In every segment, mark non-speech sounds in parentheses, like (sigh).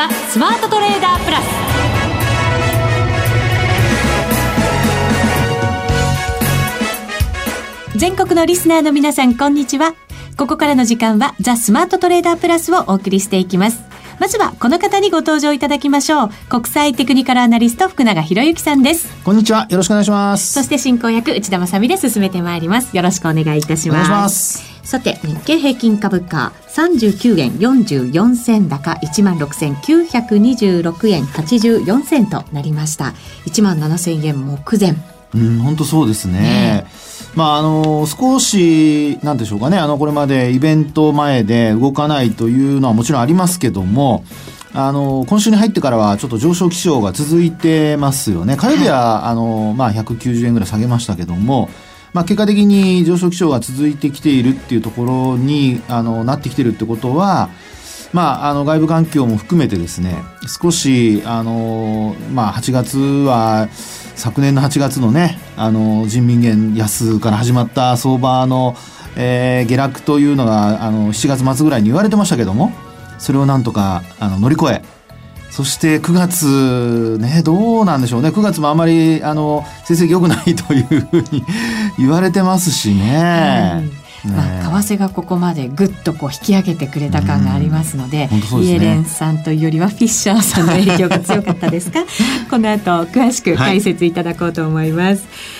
ザ・スマートトレーダープラス。全国のリスナーの皆さんこんにちは。ここからの時間はザ・スマートトレーダープラスをお送りしていきます。まずはこの方にご登場いただきましょう。国際テクニカルアナリスト福永博之さんです。こんにちは。よろしくお願いします。そして進行役内田まさみで進めてまいります。よろしくお願いいたしますさて日経平均株価39円44銭高1万6926円84銭となりました。1万7000円目前。うん本当そうですね。ねまあ、あの、少し、なんでしょうかね、あの、これまでイベント前で動かないというのはもちろんありますけども、あの、今週に入ってからはちょっと上昇基調が続いてますよね。火曜日は、あの、まあ、190円ぐらい下げましたけども、まあ、結果的に上昇基調が続いてきているっていうところに、あの、なってきてるってことは、まあ、あの外部環境も含めてですね少しあの、まあ、8月は昨年の8月のねあの人民元安から始まった相場の、えー、下落というのがあの7月末ぐらいに言われてましたけどもそれをなんとかあの乗り越えそして9月ねどうなんでしょうね。9月もあまりあの成績良くないというふうに言われてますしね。まあ、為替がここまでぐっとこう引き上げてくれた感がありますのでうん。でね、イエレンさんというよりはフィッシャーさんの影響が強かったですか？この後詳しく解説いただこうと思います、はい、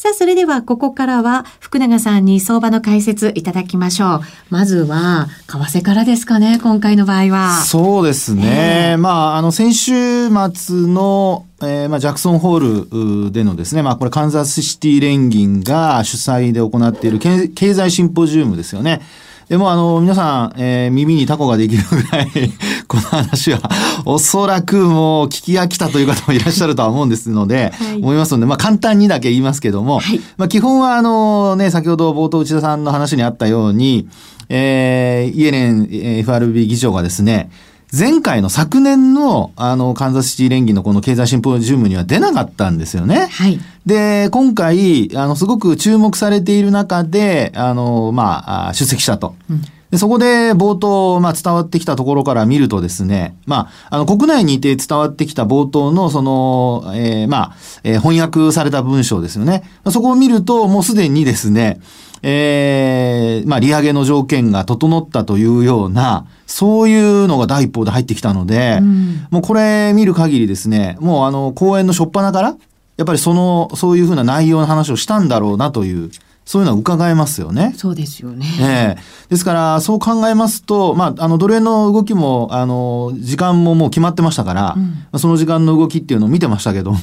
さあ、それではここからは福永さんに相場の解説いただきましょう。まずは、為替からですかね、今回の場合は。そうですね。えー、まあ、あの、先週末の、えー、まあ、ジャクソンホールでのですね、まあ、これカンザスシティ連銀が主催で行っている経済シンポジウムですよね。でもあの、皆さん、えー、耳にタコができるぐらい (laughs) この話は、おそらくもう聞き飽きたという方もいらっしゃるとは思うんですので、はい、思いますので、まあ簡単にだけ言いますけども、はい、まあ基本はあのね、先ほど冒頭内田さんの話にあったように、えー、イエレン FRB 議長がですね、前回の昨年の、あの、カンザスシティ連銀のこの経済シンポジウムには出なかったんですよね。はい。で、今回、あの、すごく注目されている中で、あの、まあ、出席したと。うんでそこで冒頭、まあ、伝わってきたところから見るとですね、まあ、あの、国内にいて伝わってきた冒頭の、その、えー、まあ、えー、翻訳された文章ですよね。そこを見ると、もうすでにですね、えー、まあ、利上げの条件が整ったというような、そういうのが第一報で入ってきたので、うん、もうこれ見る限りですね、もうあの、講演の初っ端から、やっぱりその、そういうふうな内容の話をしたんだろうなという、そういうのは伺えますよね。そうですよね。ええー、ですから、そう考えますと、まあ、あの、ドル円の動きも、あの、時間ももう決まってましたから、うん、その時間の動きっていうのを見てましたけども、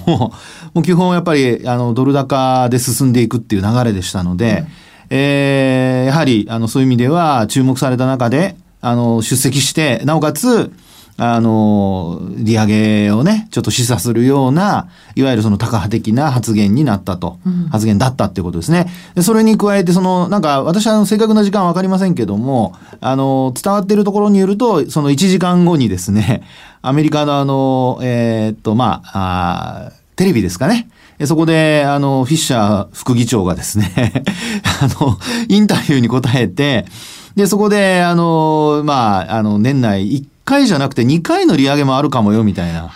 もう基本やっぱり、あの、ドル高で進んでいくっていう流れでしたので、うんえー、やはり、あの、そういう意味では注目された中で、あの、出席して、なおかつ、あの、利上げをね、ちょっと示唆するような、いわゆるその高派的な発言になったと、うん、発言だったっていうことですね。でそれに加えて、その、なんか、私は正確な時間はわかりませんけども、あの、伝わっているところによると、その1時間後にですね、アメリカのあの、えー、っと、まあ、あテレビですかね。そこで、あの、フィッシャー副議長がですね (laughs) あの、インタビューに答えて、で、そこで、あの、まあ、あの、年内1回じゃなくて2回の利上げもあるかもよみたいな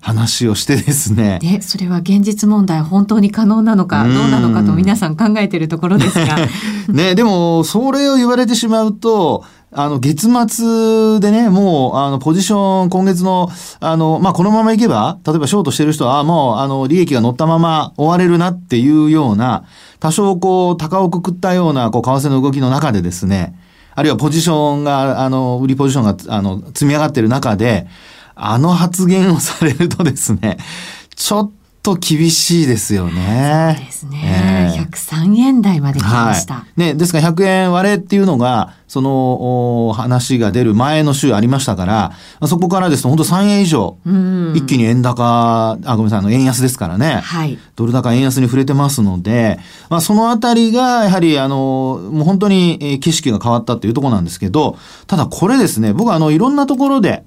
話をしてですね。で、それは現実問題本当に可能なのかどうなのかと皆さん考えているところですが。(laughs) ね、でもそれを言われてしまうと、あの、月末でね、もう、あの、ポジション、今月の、あの、まあ、このままいけば、例えばショートしてる人は、もう、あの、利益が乗ったまま終われるなっていうような、多少こう、高をくくったような、こう、為替の動きの中でですね、あるいはポジションが、あの、売りポジションが、あの、積み上がってる中で、あの発言をされるとですね、ちょっと厳しいですよね。そうですね。えー、103円台まで来ました。はい、ね、ですから100円割れっていうのが、その話が出る前の週ありましたから、そこからですと本当3円以上、一気に円高、あ、ごめんなさい、あの、円安ですからね。はい。ドル高円安に触れてますので、まあ、そのあたりが、やはり、あの、もう本当に景色が変わったっていうところなんですけど、ただこれですね、僕はあの、いろんなところで、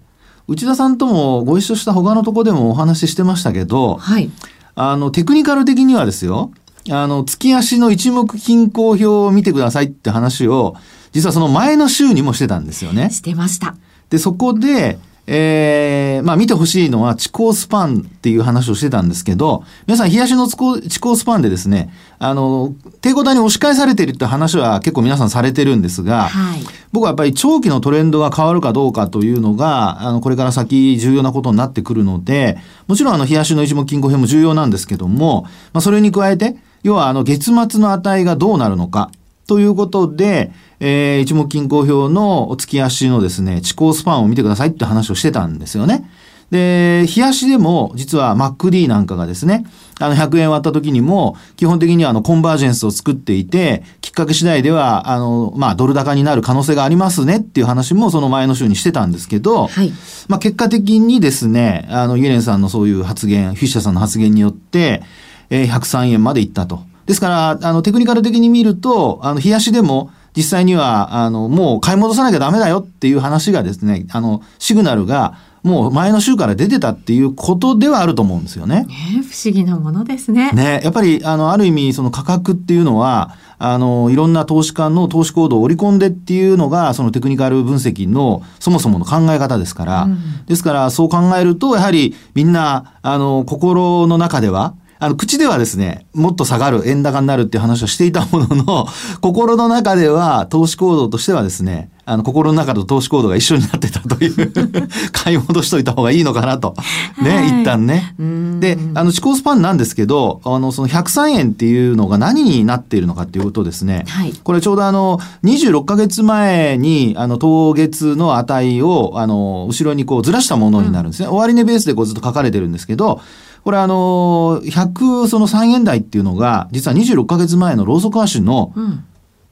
内田さんともご一緒した他のとこでもお話ししてましたけど、はい。あの、テクニカル的にはですよ、あの、月足の一目均衡表を見てくださいって話を、実はその前の週にもしてたんですよね。してました。で、そこで、えー、まあ見てほしいのは、地高スパンっていう話をしてたんですけど、皆さん、冷やしの地高スパンでですね、あの、抵抗体に押し返されているって話は結構皆さんされてるんですが、はい、僕はやっぱり長期のトレンドが変わるかどうかというのが、あの、これから先重要なことになってくるので、もちろんあの、冷やしの一目金庫編も重要なんですけども、まあそれに加えて、要はあの、月末の値がどうなるのか、ということで、えー、一目均衡表のお月足のですね、地高スパンを見てくださいって話をしてたんですよね。で、冷やしでも、実は MacD なんかがですね、あの、100円割った時にも、基本的にはあの、コンバージェンスを作っていて、きっかけ次第では、あの、まあ、ドル高になる可能性がありますねっていう話も、その前の週にしてたんですけど、はい。まあ、結果的にですね、あの、イエレンさんのそういう発言、フィッシャーさんの発言によって、えー、103円までいったと。ですから、あの、テクニカル的に見ると、あの、冷やしでも、実際には、あの、もう買い戻さなきゃダメだよっていう話がですね、あの、シグナルが、もう前の週から出てたっていうことではあると思うんですよね。ね不思議なものですね。ねやっぱり、あの、ある意味、その価格っていうのは、あの、いろんな投資家の投資行動を織り込んでっていうのが、そのテクニカル分析のそもそもの考え方ですから、うん、ですから、そう考えると、やはりみんな、あの、心の中では、あの、口ではですね、もっと下がる、円高になるっていう話をしていたものの、(laughs) 心の中では、投資行動としてはですね、あの、心の中と投資行動が一緒になってたという (laughs) 買い戻しといた方がいいのかなと。ね、はい、一旦ね。で、あの、地高スパンなんですけど、あの、その103円っていうのが何になっているのかっていうことですね。はい、これちょうどあの、26ヶ月前に、あの、当月の値を、あの、後ろにこうずらしたものになるんですね。うん、終値ベースでこうずっと書かれてるんですけど、これあの、100その3円台っていうのが、実は26ヶ月前のローソク足の、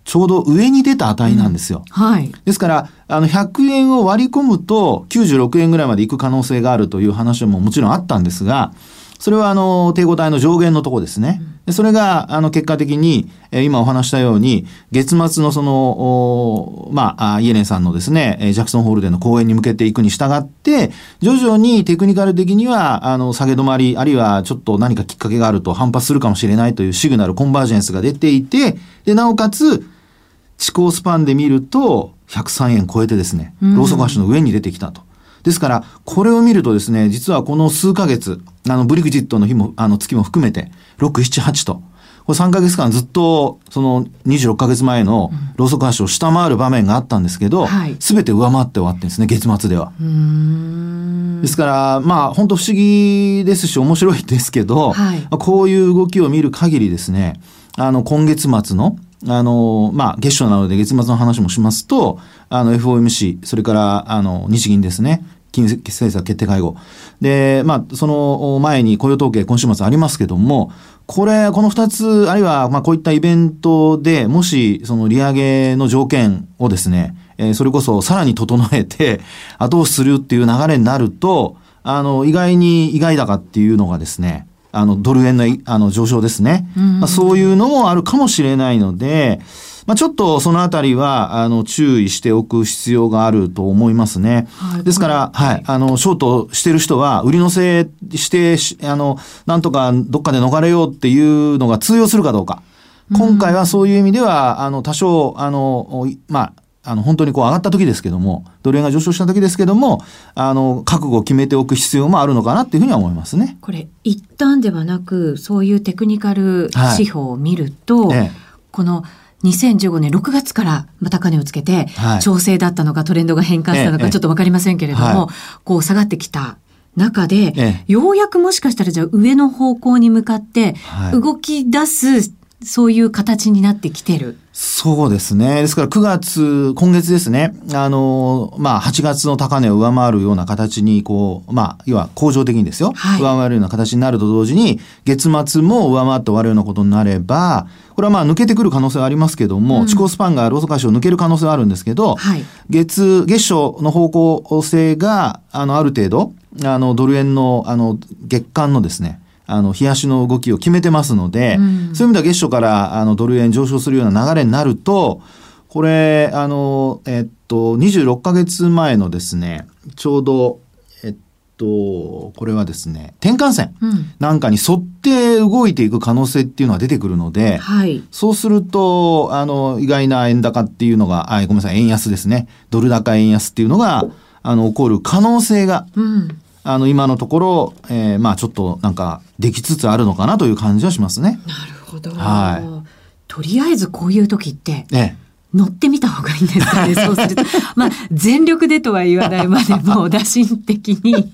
ちょうど上に出た値なんですよ。うん、はい。ですから、あの、100円を割り込むと96円ぐらいまで行く可能性があるという話ももちろんあったんですが、それはあの、抵抗体の上限のとこですね。でそれが、あの、結果的に、え今お話したように、月末のその、まあ、イエレンさんのですね、ジャクソンホールでの講演に向けていくに従って、徐々にテクニカル的には、あの、下げ止まり、あるいはちょっと何かきっかけがあると反発するかもしれないというシグナル、コンバージェンスが出ていて、で、なおかつ、地高スパンで見ると、103円超えてですね、ローソク足の上に出てきたと。ですから、これを見るとですね、実はこの数ヶ月、あの、ブリグジットの日も、あの、月も含めて、6、7、8と、これ3ヶ月間ずっと、その26ヶ月前のローソク足を下回る場面があったんですけど、す、べ、て上回って終わってるんですね、月末では。ですから、まあ、本当不思議ですし、面白いですけど、はい、こういう動きを見る限りですね、あの、今月末の、あの、まあ、月初なので月末の話もしますと、あの、FOMC、それから、あの、日銀ですね。金融政策決定会合。で、まあ、その前に雇用統計今週末ありますけども、これ、この二つ、あるいは、まあ、こういったイベントで、もし、その利上げの条件をですね、えー、それこそさらに整えて、後押しするっていう流れになると、あの、意外に意外だかっていうのがですね、あの、ドル円のあの上昇ですね。まあ、そういうのもあるかもしれないので、まあ、ちょっとそのあたりは、あの、注意しておく必要があると思いますね。はい、ですから、はい、あの、ショートしてる人は、売り乗せして、あの、なんとかどっかで逃れようっていうのが通用するかどうか。今回はそういう意味では、あの、多少、あの、まあ、あの、本当にこう上がった時ですけども、ドル円が上昇した時ですけども、あの、覚悟を決めておく必要もあるのかなっていうふうには思いますね。これ、一旦ではなく、そういうテクニカル指標を見ると、はいええ、この、2015年6月からまた金をつけて、調整だったのかトレンドが変換したのかちょっとわかりませんけれども、こう下がってきた中で、ようやくもしかしたらじゃあ上の方向に向かって動き出すそういう形になってきてる。そうですね。ですから9月、今月ですね。あの、まあ8月の高値を上回るような形に、こう、まあ、要は恒常的にですよ。はい、上回るような形になると同時に、月末も上回って終わるようなことになれば、これはまあ抜けてくる可能性はありますけども、うん、地高スパンがローソク足を抜ける可能性はあるんですけど、はい、月、月初の方向性が、あの、ある程度、あの、ドル円の、あの、月間のですね、あの、冷やしの動きを決めてますので、うん、そういう意味では月初からあのドル円上昇するような流れになると、これ、あの、えっと、26ヶ月前のですね、ちょうど、えっと、これはですね、転換線なんかに沿って動いていく可能性っていうのが出てくるので、はい、そうすると、あの、意外な円高っていうのが、あ、ごめんなさい、円安ですね。ドル高円安っていうのが、あの、起こる可能性が、うんあの、今のところ、えー、まあちょっとなんかできつつあるのかなという感じはしますね。なるほど。はい。とりあえずこういう時って、ええ、乗ってみた方がいいんですかね、(laughs) そうすると。まあ、全力でとは言わないまで (laughs) も、打診的に。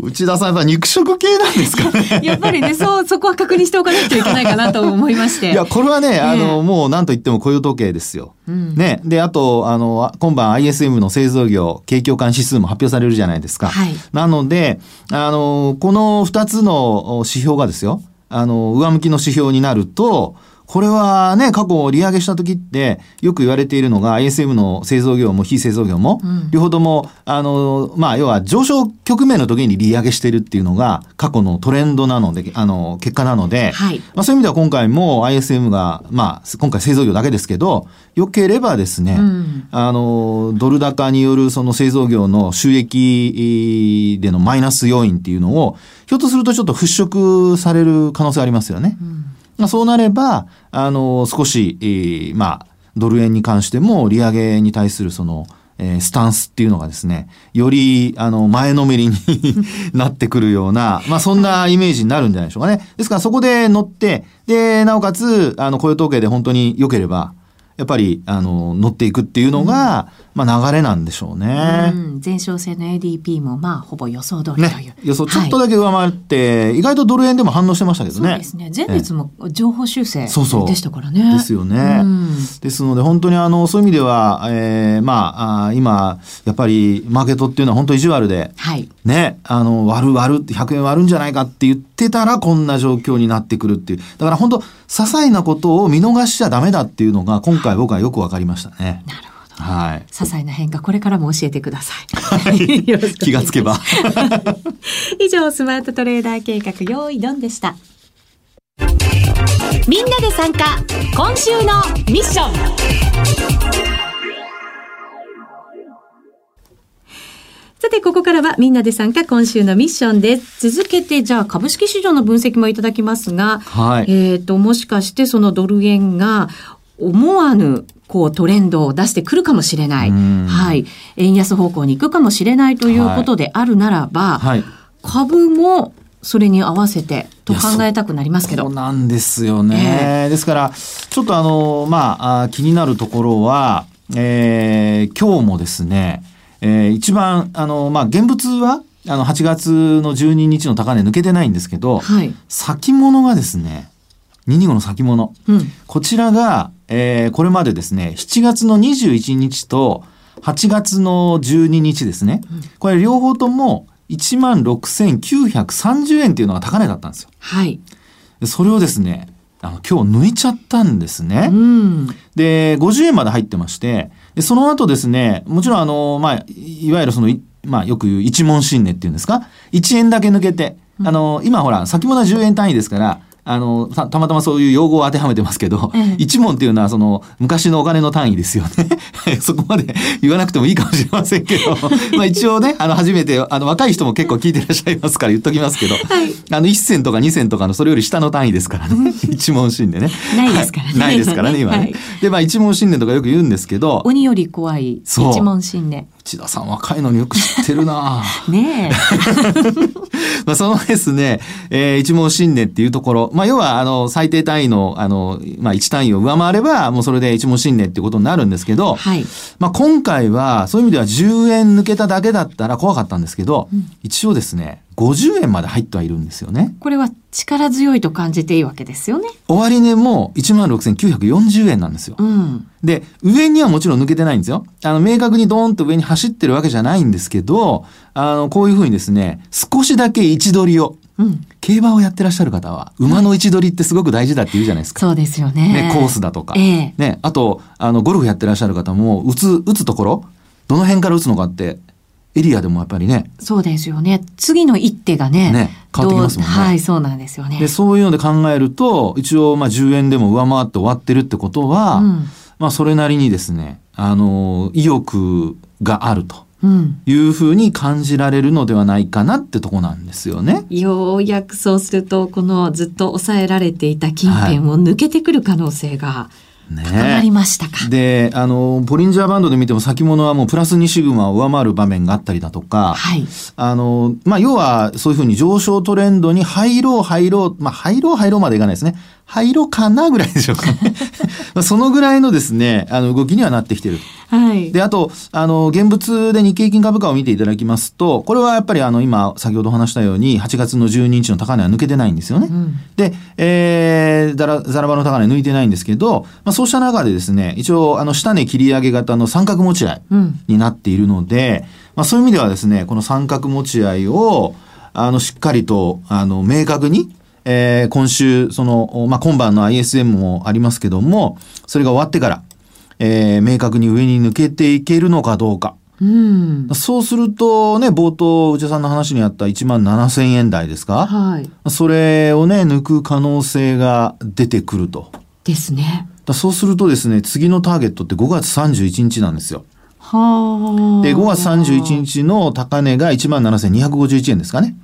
内田さん、やっぱ肉食系なんですかね。やっぱりね、そう、そこは確認しておかなきゃいけないかなと思いまして。いや、これはね、あの、もう何と言っても雇用統計ですよ。うん、ね。で、あと、あの、今晩 ISM の製造業、景況感指数も発表されるじゃないですか。はい。なので、あの、この二つの指標がですよ、あの、上向きの指標になると、これはね、過去利上げした時って、よく言われているのが、ISM の製造業も非製造業も、うん、両方とも、あの、まあ、要は上昇局面の時に利上げしてるっていうのが、過去のトレンドなので、あの、結果なので、はい、まあ、そういう意味では今回も ISM が、まあ、今回製造業だけですけど、良ければですね、うん、あの、ドル高によるその製造業の収益でのマイナス要因っていうのを、ひょっとするとちょっと払拭される可能性ありますよね。うん。まあ、そうなれば、あの、少し、え、まあ、ドル円に関しても利上げに対するその、えー、スタンスっていうのがですね、より、あの、前のめりに (laughs) なってくるような、まあ、そんなイメージになるんじゃないでしょうかね。ですから、そこで乗って、で、なおかつ、あの、雇用統計で本当に良ければ、やっぱり、あの、乗っていくっていうのが、うん、まあ流れなんでしょうね。うん、前哨戦の ADP も、まあ、ほぼ予想通りという。ね、予想ちょっとだけ上回って、はい、意外とドル円でも反応してましたけどね。そうですね。前日も情報修正でしたからね。そうそうですよね。うん、ですので、本当にあの、そういう意味では、えー、まああ、今、やっぱり、マーケットっていうのは本当意地悪で、はい、ね、あの、割る割るって、100円割るんじゃないかって言ってたら、こんな状況になってくるっていう。だから本当、些細なことを見逃しちゃダメだっていうのが、今回僕はよくわかりましたね。なるほど。はい。些細な変化、これからも教えてください。(laughs) 気がつけば。(laughs) 以上、スマートトレーダー計画、用意ドンでした。みんなで参加、今週のミッション。さて、ここからはみんなで参加今週のミッションです。続けて、じゃあ株式市場の分析もいただきますが、はい、えっ、ー、と、もしかしてそのドル円が思わぬこうトレンドを出してくるかもしれない。はい。円安方向に行くかもしれないということであるならば、はい、株もそれに合わせてと考えたくなりますけど。そうなんですよね。えー、ですから、ちょっとあの、まあ、気になるところは、えー、今日もですね、えー、一番、あの、まあ、現物は、あの、8月の12日の高値抜けてないんですけど、はい、先物がですね、225の先物。うん、こちらが、えー、これまでですね、7月の21日と8月の12日ですね。うん、これ両方とも16,930円っていうのが高値だったんですよ。はい。それをですね、あの今日抜いちゃったんですね。うん、で、50円まで入ってまして、で、その後ですね、もちろんあの、まあ、いわゆるその、まあ、よく言う一問新値っていうんですか ?1 円だけ抜けて、あの、今ほら、先物は10円単位ですから、あのた、たまたまそういう用語を当てはめてますけど、うん、一問っていうのはその昔のお金の単位ですよね。(laughs) そこまで言わなくてもいいかもしれませんけど、(laughs) まあ一応ね、あの初めて、あの若い人も結構聞いてらっしゃいますから言っときますけど、はい、あの1銭とか2銭とかのそれより下の単位ですからね。一問新でね。ないですからね。はい、ないですからね、今ね。はい、で、まあ一問新年とかよく言うんですけど。鬼より怖い一問新年。千田さん若いのによく知ってるな (laughs) ねえ。まあそのですね、えー、一問新年っていうところ、まあ要はあの最低単位のあの、まあ1単位を上回ればもうそれで一問新年っていうことになるんですけど、はい、まあ今回はそういう意味では10円抜けただけだったら怖かったんですけど、うん、一応ですね、50円まで入ってはいるんですよね。これは力強いと感じていいわけですよね。終値も16,940円なんですよ。うん、で、上にはもちろん抜けてないんですよ。あの、明確にドーンと上に走ってるわけじゃないんですけど、あの、こういうふうにですね、少しだけ位置取りを、うん、競馬をやってらっしゃる方は、馬の位置取りってすごく大事だって言うじゃないですか。そうですよね。ね、コースだとか。ええ、ね、あと、あの、ゴルフやってらっしゃる方も、打つ、打つところ、どの辺から打つのかって、エリアでもやっぱりね。そうですよね。次の一手がね。ね。変わってきますもんね。はい、そうなんですよね。で、そういうので考えると、一応、まあ、10円でも上回って終わってるってことは、うん、まあ、それなりにですね、あの、意欲があると。いうふうに感じられるのではないかなってとこなんですよね。ようやくそうするとこのずっと抑えられていた近辺を抜けてくる可能性がね、高まりましたか。で、あの、ボリンジャーバンドで見ても先物はもうプラス2シグマを上回る場面があったりだとか、はい。あの、まあ、要はそういうふうに上昇トレンドに入ろう入ろう、まあ、入ろう入ろうまでいかないですね。入ろうかなぐらいでしょうかね。(laughs) そのぐらいのですね、あの動きにはなってきてる。はい。で、あと、あの、現物で日経金株価を見ていただきますと、これはやっぱりあの、今、先ほど話したように、8月の12日の高値は抜けてないんですよね。うん、で、えー、ザラ、ザラバの高値抜いてないんですけど、まあ、そうした中でですね、一応、あの、下値切り上げ型の三角持ち合いになっているので、うん、まあ、そういう意味ではですね、この三角持ち合いを、あの、しっかりと、あの、明確に、えー、今週、その、まあ、今晩の ISM もありますけども、それが終わってから、えー、明確に上に抜けていけるのかどうか。うん、そうするとね、冒頭、内田さんの話にあった1万7000円台ですか？はい。それをね、抜く可能性が出てくると。ですね。そうするとですね、次のターゲットって5月31日なんですよ。はで、5月31日の高値が1万7251円ですかね。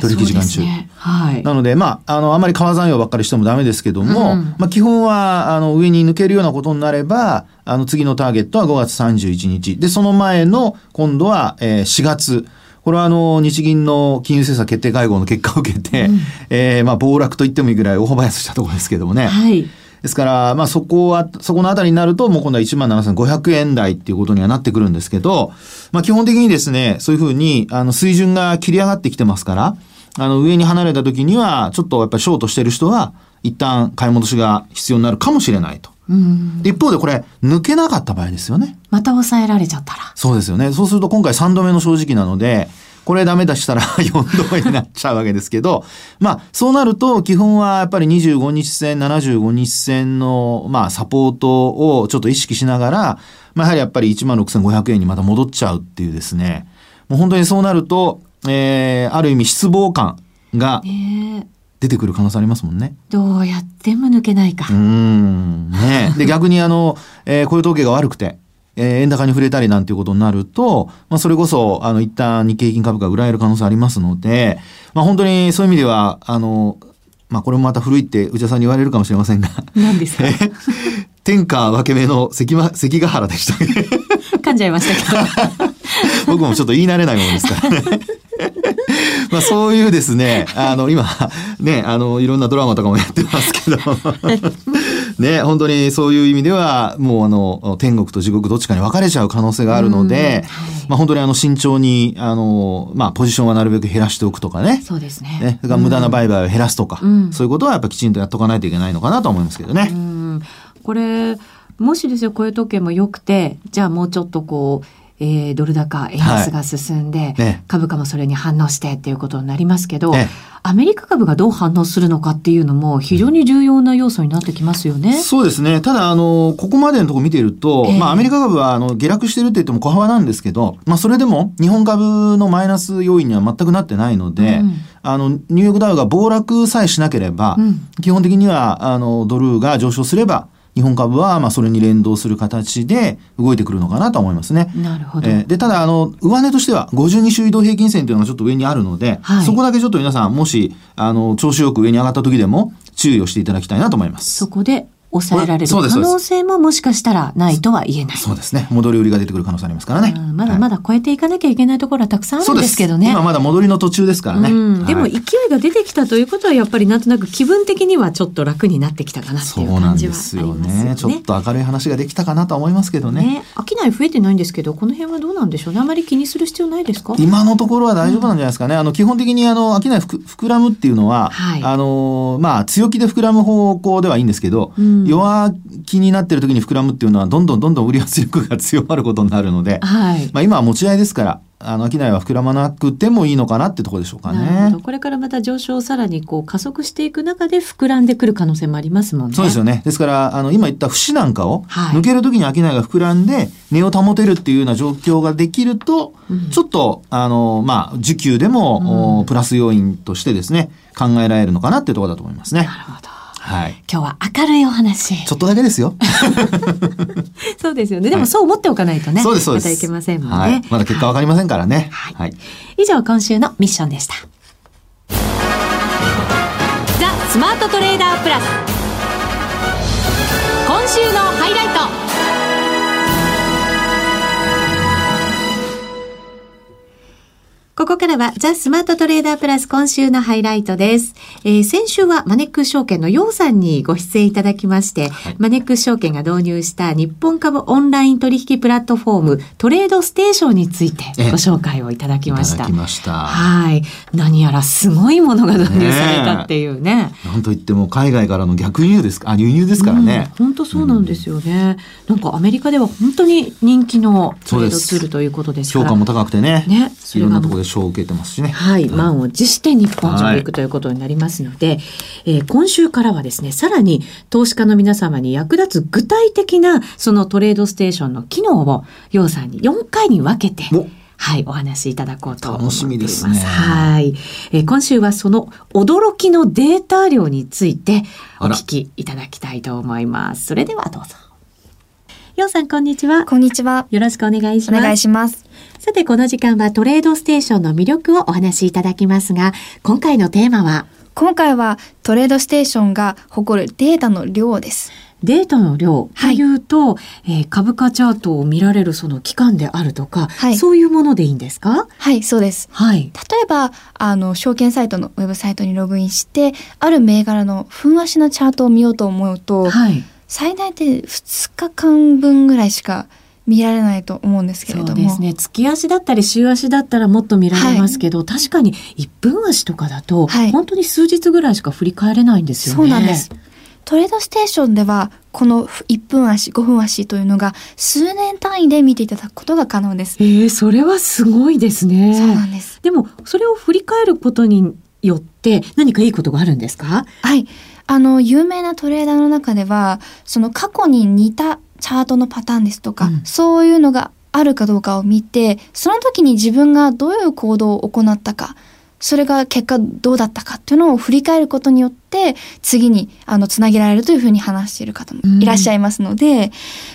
取引時間中、ね、はい、なのでまああのあまり川残用ばっかりしてもダメですけども、うん、まあ、基本はあの上に抜けるようなことになればあの次のターゲットは5月31日。でその前の今度は、えー、4月。これはあの日銀の金融政策決定会合の結果を受けて、うん、えー、まあ暴落と言ってもいいぐらい大幅安したところですけどもね。はいですから、まあそこは、そこのあたりになると、もう今度は17,500円台っていうことにはなってくるんですけど、まあ基本的にですね、そういうふうに、あの、水準が切り上がってきてますから、あの、上に離れた時には、ちょっとやっぱりショートしてる人は、一旦買い戻しが必要になるかもしれないと。一方でこれ、抜けなかった場合ですよね。また抑えられちゃったら。そうですよね。そうすると今回3度目の正直なので、これダメだしたら (laughs) 4度目になっちゃうわけですけど、まあ、そうなると、基本はやっぱり25日線、75日線の、まあ、サポートをちょっと意識しながら、まあ、やはりやっぱり16,500円にまた戻っちゃうっていうですね、もう本当にそうなると、えー、ある意味失望感が出てくる可能性ありますもんね。どうやっても抜けないか。うん。ねで、逆にあの、えー、雇用統計が悪くて、えー、円高に触れたりなんていうことになると、まあ、それこそ、あの、一旦日経平均株価が売られる可能性ありますので、まあ、本当にそういう意味では、あの、まあ、これもまた古いって内田さんに言われるかもしれませんが。何ですか？天下分け目の関,、ま、関ヶ原でした噛んじゃいましたけど。(laughs) 僕もちょっと言い慣れないものですからね。(laughs) まあそういうですね、あの、今、ね、あの、いろんなドラマとかもやってますけど、(laughs) ね、本当にそういう意味では、もうあの、天国と地獄どっちかに分かれちゃう可能性があるので、まあ本当にあの、慎重に、あの、まあポジションはなるべく減らしておくとかね。そうですね。ね、それから無駄な売買を減らすとか、うん、そういうことはやっぱきちんとやっとかないといけないのかなと思いますけどね。これ、もしですよ、雇用統計も良くて、じゃあもうちょっとこう、えー、ドル高円安が進んで、はい。ね、株価もそれに反応してっていうことになりますけど、ね、アメリカ株がどう反応するのかっていうのも非常に重要な要素になってきますよね。そうですね。ただ、あの、ここまでのところ見ていると、えー、まあ、アメリカ株は、あの、下落してるって言っても小幅なんですけど、まあ、それでも、日本株のマイナス要因には全くなってないので、うん、あの、ニューヨークダウが暴落さえしなければ、うん、基本的には、あの、ドルが上昇すれば、日本株はまあそれに連動する形で動いてくるのかなと思いますね。なるほど。えー、で、ただ、あの、上値としては52週移動平均線というのがちょっと上にあるので、はい、そこだけちょっと皆さん、もし、あの、調子よく上に上がった時でも注意をしていただきたいなと思います。そこで抑えられる可能性ももしかしたらないとは言えない。そうですね。戻り売りが出てくる可能性ありますからね。まだまだ超えていかなきゃいけないところはたくさんあるんですけどね。今まだ戻りの途中ですからね。でも勢いが出てきたということはやっぱりなんとなく気分的にはちょっと楽になってきたかなっていう感じはありますよね。ちょっと明るい話ができたかなと思いますけどね。ね商い増えてないんですけど、この辺はどうなんでしょう？ね。あまり気にする必要ないですか？今のところは大丈夫なんじゃないですかね。うん、あの基本的にあの商い膨らむっていうのは、はい、あのまあ強気で膨らむ方向ではいいんですけど、うん、弱気になってる時に膨らむっていうのはどんどんどんどん売り圧力が強まることになるので、はい、まあ今は持ち合いですから。あの商いは膨らまなくてもいいのかなってところでしょうかね。これからまた上昇をさらにこう加速していく中で膨らんでくる可能性もありますもんね。そうですよね。ですからあの今言った節なんかを抜ける時に商いが膨らんで値を保てるっていうような状況ができると、うん、ちょっとあのまあ需給でも、うん、プラス要因としてですね考えられるのかなっていうところだと思いますね。なるほど。はい、今日は明るいお話。ちょっとだけですよ。(laughs) そうですよね。でもそう思っておかないとね。そうです、そうです。またいけませんもんね。はい、まだ結果わかりませんからね。はい。はい、以上、今週のミッションでした。ザ・スマートトレーダープラス。今週のハイライト。ここからはザ・スマートトレーダープラス今週のハイライトです。えー、先週はマネックス証券のヨウさんにご出演いただきまして、はい、マネックス証券が導入した日本株オンライン取引プラットフォームトレードステーションについてご紹介をいただきました。いした。はい。何やらすごいものが導入されたっていうね。ねなんといっても海外からの逆輸入ですか、あ、輸入ですからね。本、当、そうなんですよね、うん。なんかアメリカでは本当に人気のトレードツールということですから。評価も高くてね。ね。いろんなところで賞を受けてますしね。はい、満を持して日本上陸ということになりますので、はい、えー、今週からはですね、さらに投資家の皆様に役立つ具体的なそのトレードステーションの機能を、ようさんに4回に分けて、はい、お話しいただこうと思います。楽しみですね。はい。えー、今週はその驚きのデータ量についてお聞きいただきたいと思います。それではどうぞ。ようさん、こんにちは。こんにちは。よろしくお願いします。お願いします。さて、この時間はトレードステーションの魅力をお話しいただきますが、今回のテーマは？今回はトレードステーションが誇るデータの量です。データの量というと、はい、えー、株価チャートを見られるその期間であるとか、はい、そういうものでいいんですか？はい、そうです。はい。例えば、あの、証券サイトのウェブサイトにログインして、ある銘柄の分足のチャートを見ようと思うと、はい、最大で2日間分ぐらいしか見られないと思うんですけれどもそうですね月足だったり週足だったらもっと見られますけど、はい、確かに1分足とかだと、はい、本当に数日ぐらいしか振り返れないんですよね。そうなんですトレードステーションではこの1分足5分足というのが数年単位で見ていただくことが可能です。えー、それはすごいですね。そうなんです。でもそれを振り返ることによって何かいいことがあるんですか？はい。あの、有名なトレーダーの中では、その過去に似たチャートのパターンですとか、うん、そういうのがあるかどうかを見て、その時に自分がどういう行動を行ったか、それが結果どうだったかっていうのを振り返ることによって次にあのつなげられるというふうに話している方もいらっしゃいますので、うん、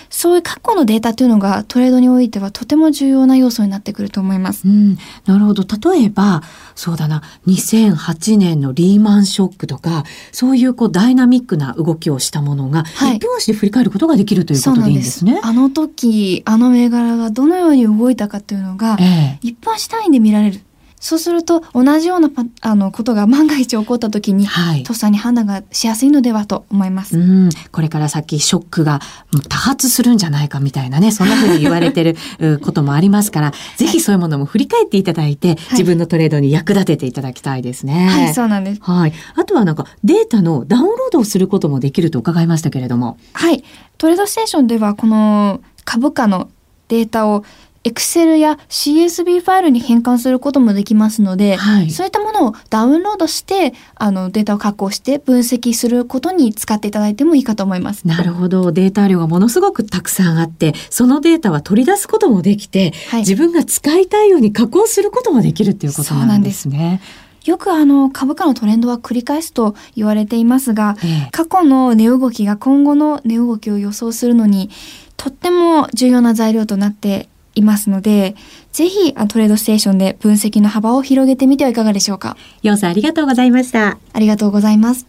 そういう過去のデータというのがトレードにおいてはとても重要な要素になってくると思います。うん、なるほど。例えばそうだな。2008年のリーマンショックとかそういうこうダイナミックな動きをしたものが、はい、1分足で振り返ることができるということでいいんですね。あの時あの銘柄がどのように動いたかというのが、えー、1分足単位で見られる。そうすると同じようなあのことが (laughs) 万が一起こった時に、はい、とっさに判断がしやすいのではと思います。うんこれから先ショックが多発するんじゃないかみたいなねそんなふうに言われてる (laughs) こともありますから、ぜひそういうものも振り返っていただいて、はい、自分のトレードに役立てていただきたいですね。はい、そうなんです。はい。あとはなんかデータのダウンロードをすることもできると伺いましたけれども。はい。トレードステーションではこの株価のデータを Excel や CSV ファイルに変換することもできますので、はい、そういったものをダウンロードしてあのデータを確保して分析することに使っていただいてもいいかと思います。なるほど。データ量がものすごくたくさんあってそのデータは取り出すこともできて、はい、自分が使いたいように加工することもできるっていうことなんですね。よくあの株価のトレンドは繰り返すと言われていますが、ええ、過去の値動きが今後の値動きを予想するのにとっても重要な材料となっていますので、ぜひトレードステーションで分析の幅を広げてみてはいかがでしょうか。ようさんありがとうございました。ありがとうございます。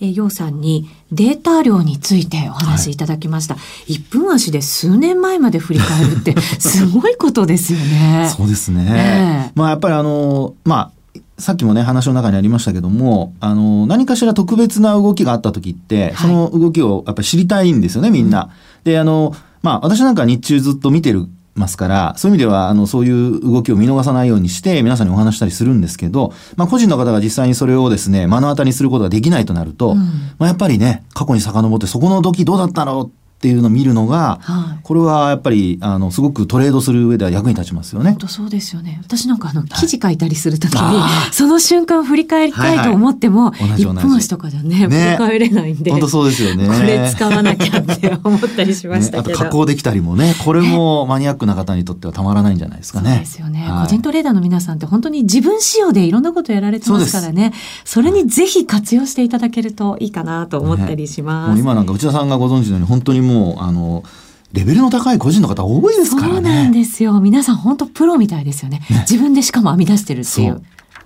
えー、さんにデータ量についてお話しいただきました。はい、1分足で数年前まで振り返るって (laughs) すごいことですよね。そうですね。えー、まあやっぱりあの、まあ、さっきもね、話の中にありましたけども、あの、何かしら特別な動きがあった時って、その動きをやっぱり知りたいんですよね、みんな。で、あの、まあ、私なんか日中ずっと見てるますから、そういう意味では、あの、そういう動きを見逃さないようにして、皆さんにお話したりするんですけど、まあ、個人の方が実際にそれをですね、目の当たりにすることができないとなると、うん、まあ、やっぱりね、過去に遡って、そこの時どうだったろうっていうのを見るのが、はい、これはやっぱりあのすごくトレードする上では役に立ちますよね。本当そうですよね。私なんかあの記事書いたりするときに、はい、その瞬間振り返りたいと思っても、はいはい、1分足とかじゃね、ね、振り返れないんで。本当そうですよね。これ使わなきゃって思ったりしましたけど。ね、加工できたりもね、これもマニアックな方にとってはたまらないんじゃないですかね。そうですよね、個人トレーダーの皆さんって本当に自分仕様でいろんなことやられてますからね。それにぜひ活用していただけるといいかなと思ったりします。今なんか内田さんがご存知のように本当にもうあのレベルの高い個人の方多いですからね。そうなんですよ。皆さん本当プロみたいですよね。ね自分でしかも編み出してるっていう。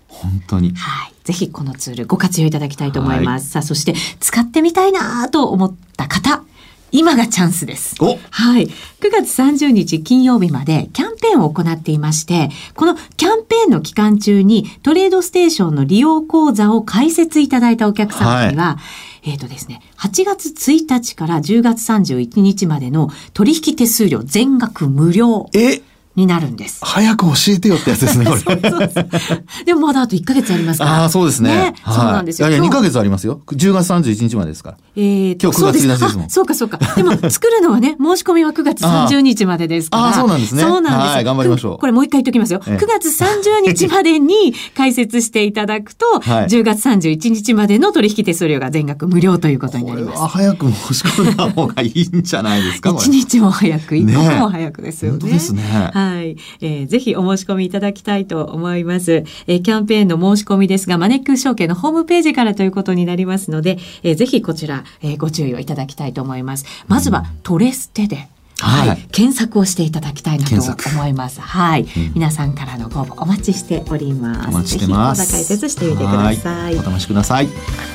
本当に。はい。ぜひこのツールご活用いただきたいと思います。さあ、そして使ってみたいなと思った方。今がチャンスです。はい。9月30日金曜日までキャンペーンを行っていまして、このキャンペーンの期間中にトレードステーションの利用講座を開設いただいたお客様には、はい、えっ、ー、とですね、8月1日から10月31日までの取引手数料全額無料。え？になるんです。早く教えてよってやつですね、これ。(laughs) そうそうそうでもまだあと1ヶ月ありますから。ああ、そうですね。ねはい、そうなんですよ。いやいや、2ヶ月ありますよ。10月31日までですから。えー、今日9月1日ですもん。そうかそうか。でも、作るのはね、申し込みは9月 (laughs) 30日までですから。ああ、そうなんですね。そうなんです。はい、頑張りましょう。これもう一回言っときますよ。ええ、9月30日までに開設していただくと、はい、10月31日までの取引手数料が全額無料ということになります。こ早く申し込んだ方がいいんじゃないですか。1日も早く、1個も早くですよね。本当ですね。はい。はいえーぜひお申し込みいただきたいと思います。えー、キャンペーンの申し込みですが、マネックス証券のホームページからということになりますので、えー、ぜひこちら、えー、ご注意をいただきたいと思います。まずは、トレステで。はい、はい、検索をしていただきたいなと思います。はい、うん、皆さんからのご応募お待ちしております。お待ちしてます。解説してみてください。お試しください。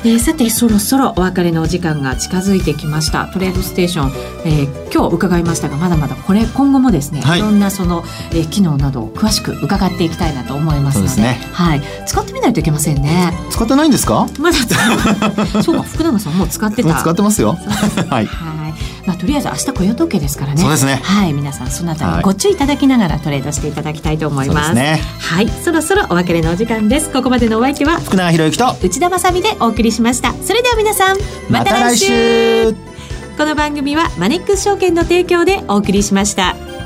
えー、さてそろそろお別れのお時間が近づいてきました。トレードステーション、えー、今日伺いましたがまだまだこれ今後もですね、はい、いろんなその、えー、機能などを詳しく伺っていきたいなと思いますので、でね、はい、使ってみないといけませんね。使ってないんですか？まだ (laughs) そうか福永さんもう使ってた。使ってますよ。(laughs) はい。はいまあ、とりあえず明日雇用統計ですからね。そうですね。はい皆さんそのあたりご注意いただきながらトレードしていただきたいと思います,、ね、はいそろそろお別れのお時間です。ここまでのお相手は福永博之と内田まさでお送りしました。それでは皆さんまた来週,、この番組はマネックス証券の提供でお送りしました。